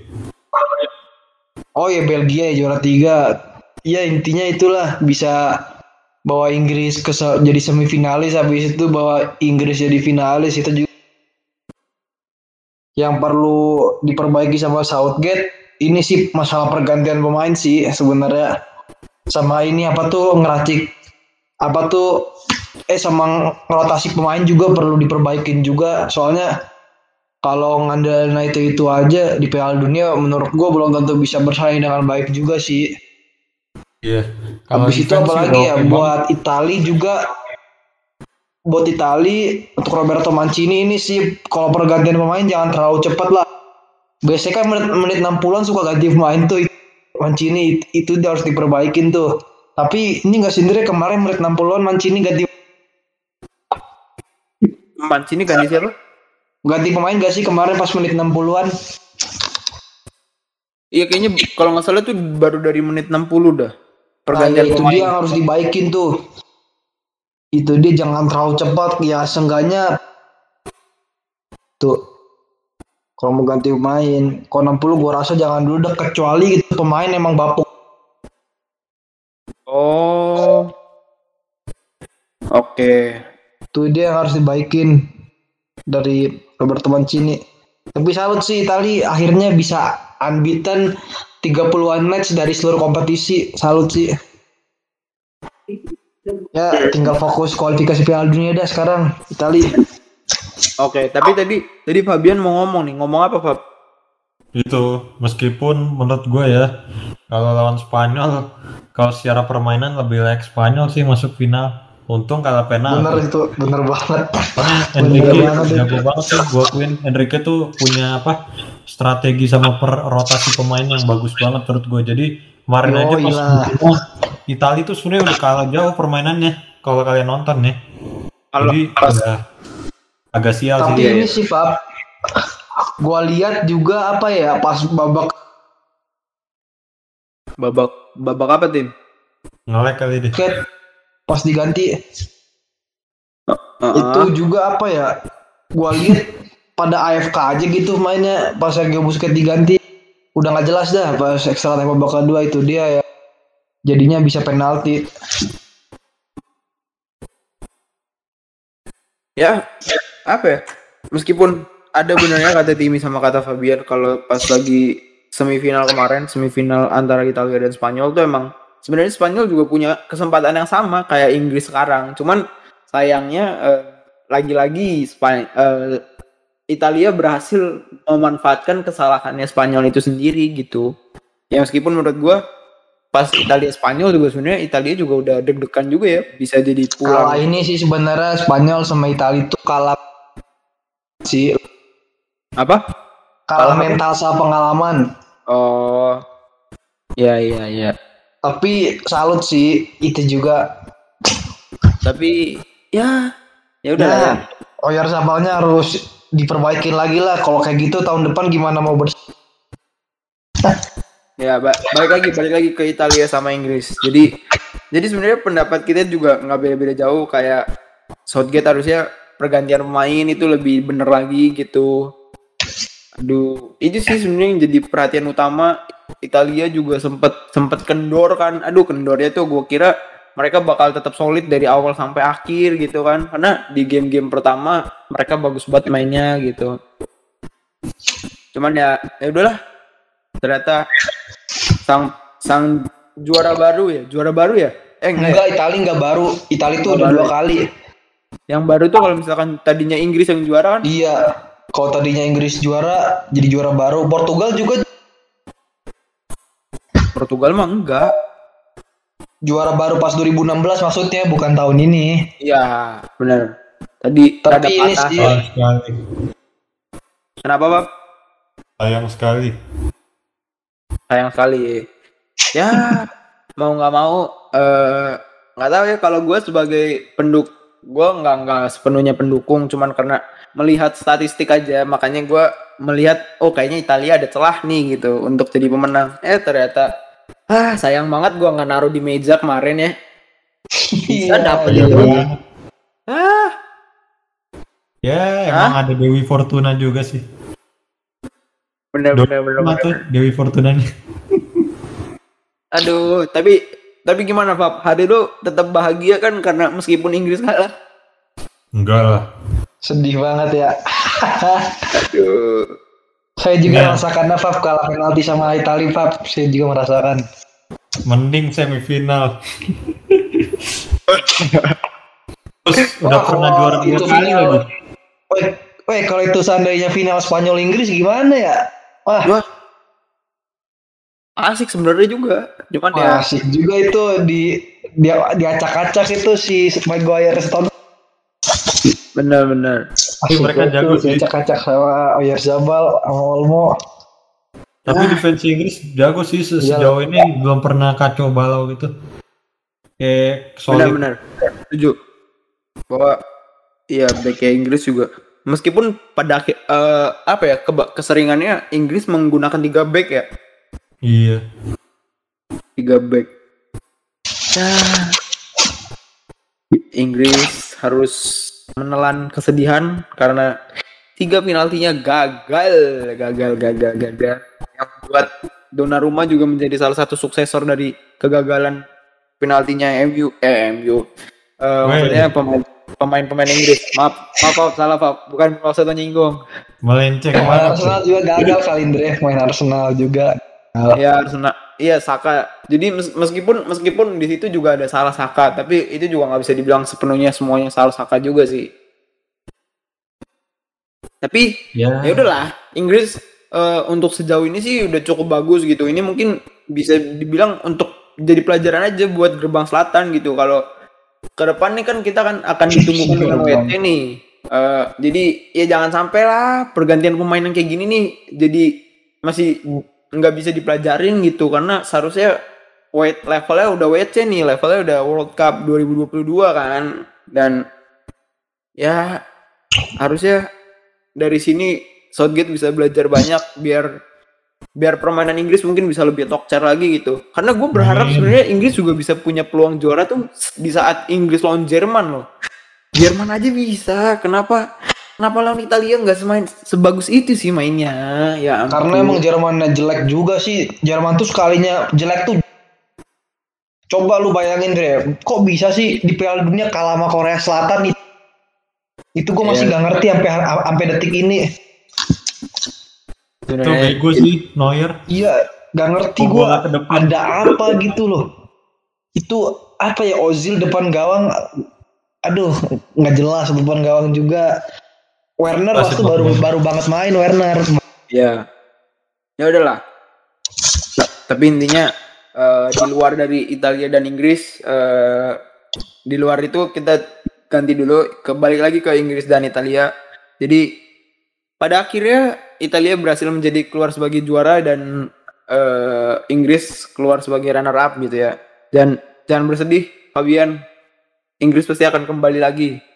oh ya Belgia ya juara tiga. Ya intinya itulah. Bisa bawa Inggris ke se- jadi semifinalis habis itu bawa Inggris jadi finalis itu juga. Yang perlu diperbaiki sama Southgate ini sih masalah pergantian pemain sih sebenarnya sama ini apa tuh ngeracik apa tuh eh sama rotasi pemain juga perlu diperbaikin juga soalnya kalau ngandalin itu itu aja di Piala Dunia menurut gua belum tentu bisa bersaing dengan baik juga sih Iya. Kalau Habis itu apalagi ya buat Itali juga buat Itali untuk Roberto Mancini ini sih kalau pergantian pemain jangan terlalu cepat lah. Biasanya kan menit, menit 60-an suka ganti pemain tuh Mancini it- itu dia harus diperbaikin tuh. Tapi ini nggak sendiri kemarin menit 60-an Mancini ganti Mancini ganti siapa? ganti pemain gak sih kemarin pas menit 60-an? Iya kayaknya kalau nggak salah tuh baru dari menit 60 dah. Nah, Pergantian ya itu pemain. dia harus dibaikin tuh. Itu dia jangan terlalu cepat ya seenggaknya tuh kalau mau ganti pemain kalau 60 gua rasa jangan dulu deh kecuali pemain emang bapuk Oh. Oke. tuh dia yang harus dibaikin dari Roberto Mancini tapi salut sih Itali akhirnya bisa unbeaten 30-an match dari seluruh kompetisi salut sih ya tinggal fokus kualifikasi Piala Dunia dah sekarang Itali Oke, tapi tadi tadi Fabian mau ngomong nih. Ngomong apa, Fab? Itu meskipun menurut gue ya kalau lawan Spanyol kalau secara permainan lebih layak Spanyol sih masuk final. Untung kalah penalti. bener itu bener banget. Enrique jago banget sih gue akuin. Enrique tuh punya apa strategi sama per rotasi pemain yang bagus banget menurut gue jadi kemarin Yoi aja pas lah. oh, Itali tuh sebenarnya udah kalah jauh permainannya kalau kalian nonton ya. Jadi udah agak sial Tapi sih ini sih Pak, gua lihat juga apa ya pas babak babak babak apa, Tim? ngelek kali deh ket pas diganti Heeh. itu juga apa ya? Gua lihat pada AFK aja gitu mainnya pas Sergio Busquets diganti udah nggak jelas dah pas extra time babak kedua itu dia ya jadinya bisa penalti ya apa ya? Meskipun ada benernya kata Timi sama kata Fabian kalau pas lagi semifinal kemarin, semifinal antara Italia dan Spanyol tuh emang sebenarnya Spanyol juga punya kesempatan yang sama kayak Inggris sekarang. Cuman sayangnya eh, lagi-lagi eh, Italia berhasil memanfaatkan kesalahannya Spanyol itu sendiri gitu. Ya meskipun menurut gua pas Italia Spanyol juga sebenarnya Italia juga udah deg-degan juga ya bisa jadi pulang. ini sih sebenarnya Spanyol sama Italia itu kalah sih Apa? kalah apa? mental sama pengalaman. Oh. Ya ya ya. Tapi salut sih itu juga. Tapi ya ya udah lah ya. Nah, Oyarzabalnya harus diperbaikin lagi lah. Kalau kayak gitu tahun depan gimana mau bers Ya, ba- balik lagi, balik lagi ke Italia sama Inggris. Jadi, jadi sebenarnya pendapat kita juga nggak beda-beda jauh. Kayak Southgate harusnya pergantian pemain itu lebih bener lagi gitu. Aduh, itu sih sebenarnya yang jadi perhatian utama. Italia juga sempet sempet kendor kan. Aduh, kendornya tuh gue kira mereka bakal tetap solid dari awal sampai akhir gitu kan. Karena di game-game pertama mereka bagus banget mainnya gitu. Cuman ya, ya udahlah. Ternyata sang sang juara baru ya, juara baru ya? Eh enggak, ya? Enggak, Italia enggak baru. Italia itu udah baru dua ya? kali. Yang baru tuh kalau misalkan tadinya Inggris yang juara kan? Iya. Kalau tadinya Inggris juara, jadi juara baru. Portugal juga Portugal mah enggak. juara baru pas 2016 maksudnya bukan tahun ini. Iya, benar. Tadi Tapi ini sih- Sayang sekali. Kenapa, Bab? Sayang sekali. Sayang sekali. Ya, mau nggak mau eh nggak tahu ya kalau gue sebagai penduk gue nggak nggak sepenuhnya pendukung cuman karena melihat statistik aja makanya gue melihat oh kayaknya Italia ada celah nih gitu untuk jadi pemenang eh ternyata ah sayang banget gue nggak naruh di meja kemarin ya bisa Iya, dapet iya. itu ah Ya, emang ada Dewi Fortuna juga sih. bener bener bener, bener. tuh Dewi Fortunanya. aduh tapi tapi gimana Pak hari lu tetap bahagia kan karena meskipun Inggris kalah Enggak lah. Sedih banget ya. aduh Saya juga Iya. merasakan Fab kalah penalti sama Italia Fab. Saya juga merasakan. Mending semifinal. Terus udah Wah, pernah juara dua itu kali lagi. Woi, woi kalau itu seandainya final Spanyol Inggris gimana ya? Wah, Wah, asik sebenarnya juga. Cuman ya, asik juga itu di dia diacak-acak itu si Maguire benar-benar. asik mereka itu, jago sih. diacak-acak sama Oyarzabal sama Olmo Tapi defense Inggris jago sih se- sejauh ini belum pernah kacau balau gitu. Kayak solid. Benar-benar. Setuju. Bahwa iya back Inggris juga meskipun pada akhir eh, apa ya keba- keseringannya Inggris menggunakan tiga back ya. Iya. Tiga back. Ya. Inggris harus menelan kesedihan karena tiga penaltinya gagal, gagal, gagal, gagal. Yang buat Donnarumma juga menjadi salah satu suksesor dari kegagalan penaltinya MU, eh MU. Eh, maksudnya pemain pemain-pemain Inggris. Maaf, maaf, Pak, salah Pak. Bukan maksudnya nyinggung. Melenceng banget. Arsenal juga gagal Kalindre main Arsenal juga Ya Arsenal, iya Saka. Jadi mes- meskipun meskipun di situ juga ada salah Saka, tapi itu juga nggak bisa dibilang sepenuhnya semuanya salah Saka juga sih. Tapi Ya. ya udahlah, Inggris eh, untuk sejauh ini sih udah cukup bagus gitu. Ini mungkin bisa dibilang untuk jadi pelajaran aja buat gerbang selatan gitu. Kalau ke depan nih kan kita kan akan ditunggukan dengan WT nih. Eh, jadi ya jangan sampai lah pergantian pemain yang kayak gini nih jadi masih nggak bisa dipelajarin gitu karena seharusnya weight levelnya udah WC nih levelnya udah World Cup 2022 kan. Dan ya harusnya dari sini Southgate bisa belajar banyak biar biar permainan Inggris mungkin bisa lebih tokcer lagi gitu. Karena gue berharap sebenarnya Inggris juga bisa punya peluang juara tuh di saat Inggris lawan Jerman loh. Jerman aja bisa kenapa kenapa lawan Italia nggak semain sebagus itu sih mainnya ya ampun. karena emang Jermannya jelek juga sih Jerman tuh sekalinya jelek tuh coba lu bayangin Dre kok bisa sih di Piala Dunia kalah sama Korea Selatan nih itu gue masih Iya. gak ngerti sampai sampai detik ini Itu bego sih Neuer. Iya, gak ngerti gua ada apa gitu loh. Itu apa ya Ozil depan gawang aduh nggak jelas depan gawang juga Werner Pasti waktu baru baru banget main Werner Ya, ya udahlah. Nah, tapi intinya eh, di luar dari Italia dan Inggris, eh, di luar itu kita ganti dulu, kembali lagi ke Inggris dan Italia. Jadi pada akhirnya Italia berhasil menjadi keluar sebagai juara dan eh, Inggris keluar sebagai runner up gitu ya. Dan jangan bersedih, Fabian. Inggris pasti akan kembali lagi.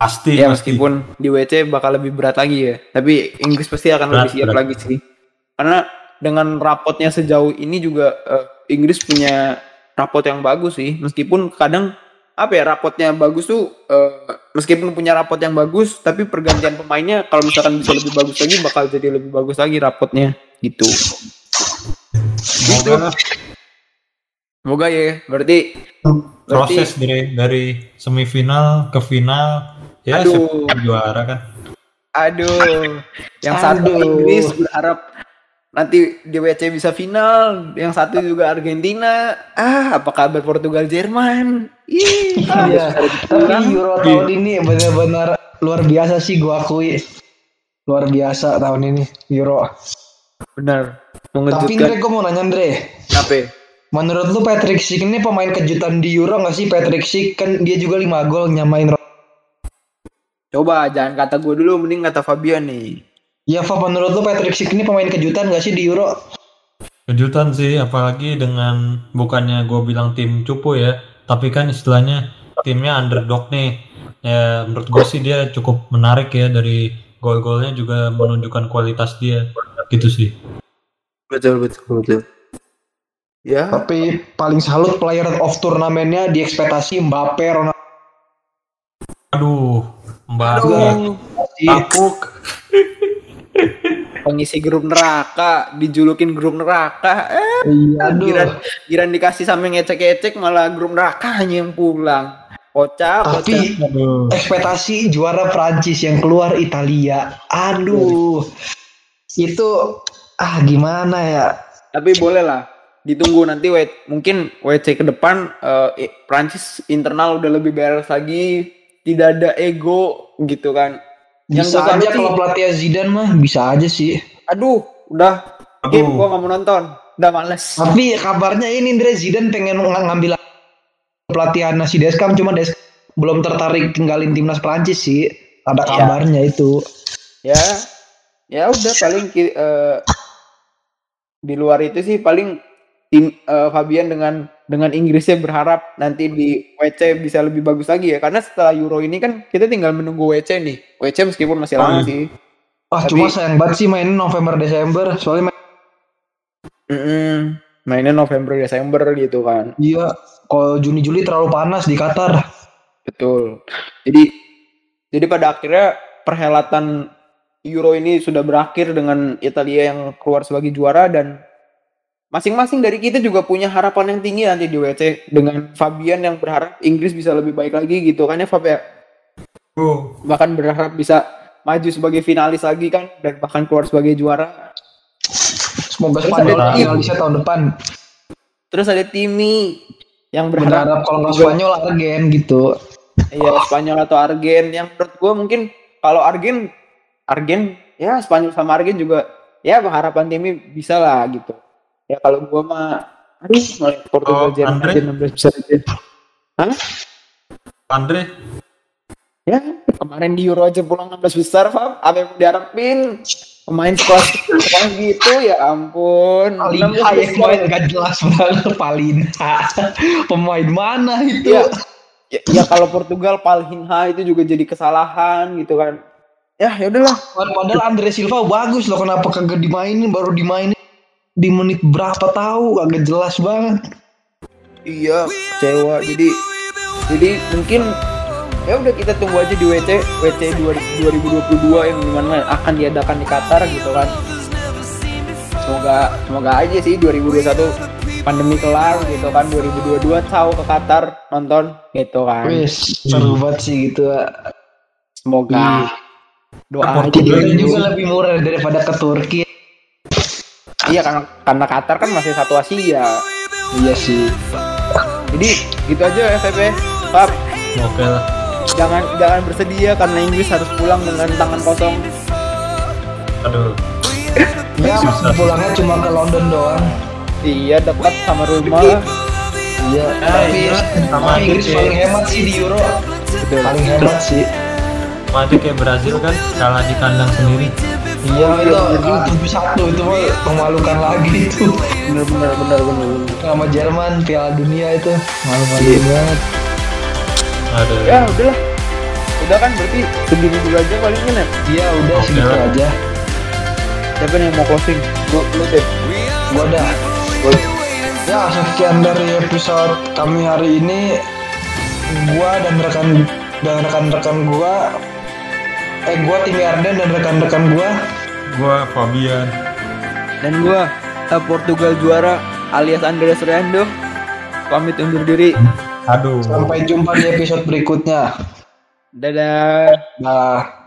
Pasti, Ya pasti. meskipun di WC bakal lebih berat lagi ya. Tapi Inggris pasti akan Berat, lebih siap berat. lagi sih. Karena dengan rapotnya sejauh ini juga eh, Inggris punya rapot yang bagus sih. Meskipun kadang apa ya rapotnya bagus tuh eh, meskipun punya rapot yang bagus tapi pergantian pemainnya kalau misalkan bisa lebih bagus lagi bakal jadi lebih bagus lagi rapotnya gitu. Semoga lah Semoga ya. Berarti berarti proses dari dari semifinal ke final ya Aduh. juara kan. Aduh, yang satu Aduh. Inggris berharap nanti di WC bisa final, yang satu juga Argentina. Ah, apa kabar Portugal Jerman? Ih, Iya, tapi Euro tahun ini benar-benar luar biasa sih gua akui. Luar biasa tahun ini Euro. benar Tapi Andre, mengejutkan. gue mau nanya Andre. Kenapa? Menurut lu Patrick Schick ini pemain kejutan di Euro nggak sih? Patrick Schick kan dia juga 5 gol nyamain. Coba jangan kata gue dulu, mending kata Fabian nih. Ya, Fa, menurut lu Patrick Schick ini pemain kejutan nggak sih di Euro? Kejutan sih apalagi dengan bukannya gue bilang tim cupu ya, tapi kan istilahnya timnya underdog nih. Ya menurut gue sih dia cukup menarik ya dari gol-golnya juga menunjukkan kualitas dia gitu sih. Betul, betul, betul. Ya, Tapi paling salut player of turnamennya di ekspektasi Mbappe, Ronaldo. Aduh, Aduh, Tapuk. pengisi grup neraka, dijulukin grup neraka. Eh, Iya, aduh. giran, giran dikasih sampai ngecek-ngecek malah grup neraka hanya yang pulang. Kocak, kocak. Tapi Aduh. ekspektasi juara Prancis yang keluar Italia. Aduh. Itu ah gimana ya? Tapi boleh lah ditunggu nanti wait mungkin WC ke depan eh, i- Prancis internal udah lebih beres lagi tidak ada ego gitu kan Yang Bisa aja sih- kalau pelatih Zidane mah bisa aja sih. aduh udah Aduh. game gua nggak mau nonton udah males Tapi kabarnya ini Andre Zidane pengen ng- ngambil pelatihan si Deskam cuma Des belum tertarik tinggalin timnas Prancis sih. Ada Iya. kabarnya itu. ya ya udah paling eh, di luar itu sih paling tim eh, Fabian dengan dengan Inggrisnya berharap nanti di WC bisa lebih bagus lagi ya karena setelah Euro ini kan kita tinggal menunggu WC nih WC meskipun masih lama Hmm. sih Wah, Tapi- cuma sayang banget sih mainin November Desember soalnya main- Mm-mm. mainnya November Desember gitu kan iya kalau Juni Juli terlalu panas di Qatar. betul jadi jadi pada akhirnya perhelatan Euro ini sudah berakhir dengan Italia yang keluar sebagai juara dan masing-masing dari kita juga punya harapan yang tinggi nanti di WC dengan Fabian yang berharap Inggris bisa lebih baik lagi gitu kan ya Fab ya? Oh, bahkan berharap bisa maju sebagai finalis lagi kan dan bahkan keluar sebagai juara. Semoga Terus Spanyol ada- finalisnya tahun depan. terus ada Timi yang berharap Berharap kalau nggak Spanyol Argen gitu. Iya Spanyol atau Argen. Yang menurut gue mungkin kalau Argen Argen ya Spanyol sama Argen juga ya harapan timnya bisa lah gitu ya kalau gue mah aduh mulai Portugal Oh, Jerman Andre? aja 16 besar aja. Andre, ya kemarin di Euro aja pulang 16 besar Fab. Apa yang diharapin? Pemain sekelas sekelas gitu ya ampun. Palinha 16 yang besar. main gak jelas banget Palinha. Pemain mana itu? ya, ya, ya kalau Portugal Palhinha itu juga jadi kesalahan gitu kan. Ya ya udahlah. Padahal Andre Silva bagus loh kenapa kagak dimainin baru dimainin di menit berapa tahu kagak jelas banget. Iya, kecewa. Jadi jadi mungkin ya udah kita tunggu aja di WC WC 2022 yang di mana akan diadakan di Qatar gitu kan. Semoga semoga aja sih 2021 pandemi kelar gitu kan 2022 tahu ke Qatar nonton gitu kan. Wis seru banget sih gitu. Semoga Doa Kan aja juga lebih murah daripada ke Turki. Iya karena karena Qatar kan masih satu Asia. Iya sih. Jadi gitu aja FVP. Pap, Oke lah. jangan jangan bersedia karena Inggris harus pulang dengan tangan kosong. Aduh. Ya, Susah. pulangnya cuma ke London doang. Iya dekat sama rumah. Iya, Ah, tapi iya. Sama Inggris paling hemat sih di Euro. Betul. Paling hemat sih. Aja kayak Brazil kan kalah di kandang sendiri. Iya itu tujuh satu itu mah memalukan lagi itu. Bener bener bener bener. Sama Jerman Piala Dunia itu malu-maluin Iya. banget. Aduh. Ya udahlah. Udah kan berarti segini dulu aja paling kan ya. Iya udah Oke segitu aja. Siapa nih yang mau closing? Lu lu deh. Gua dah. Ya sekian dari episode kami hari ini. Gua dan rekan dan rekan-rekan gua eh gua tim Arden dan rekan-rekan gua Gua Fabian. Dan gua eh, Portugal juara alias Andreas Riando pamit undur diri. Aduh. sampai jumpa di episode berikutnya. Dadah. Nah.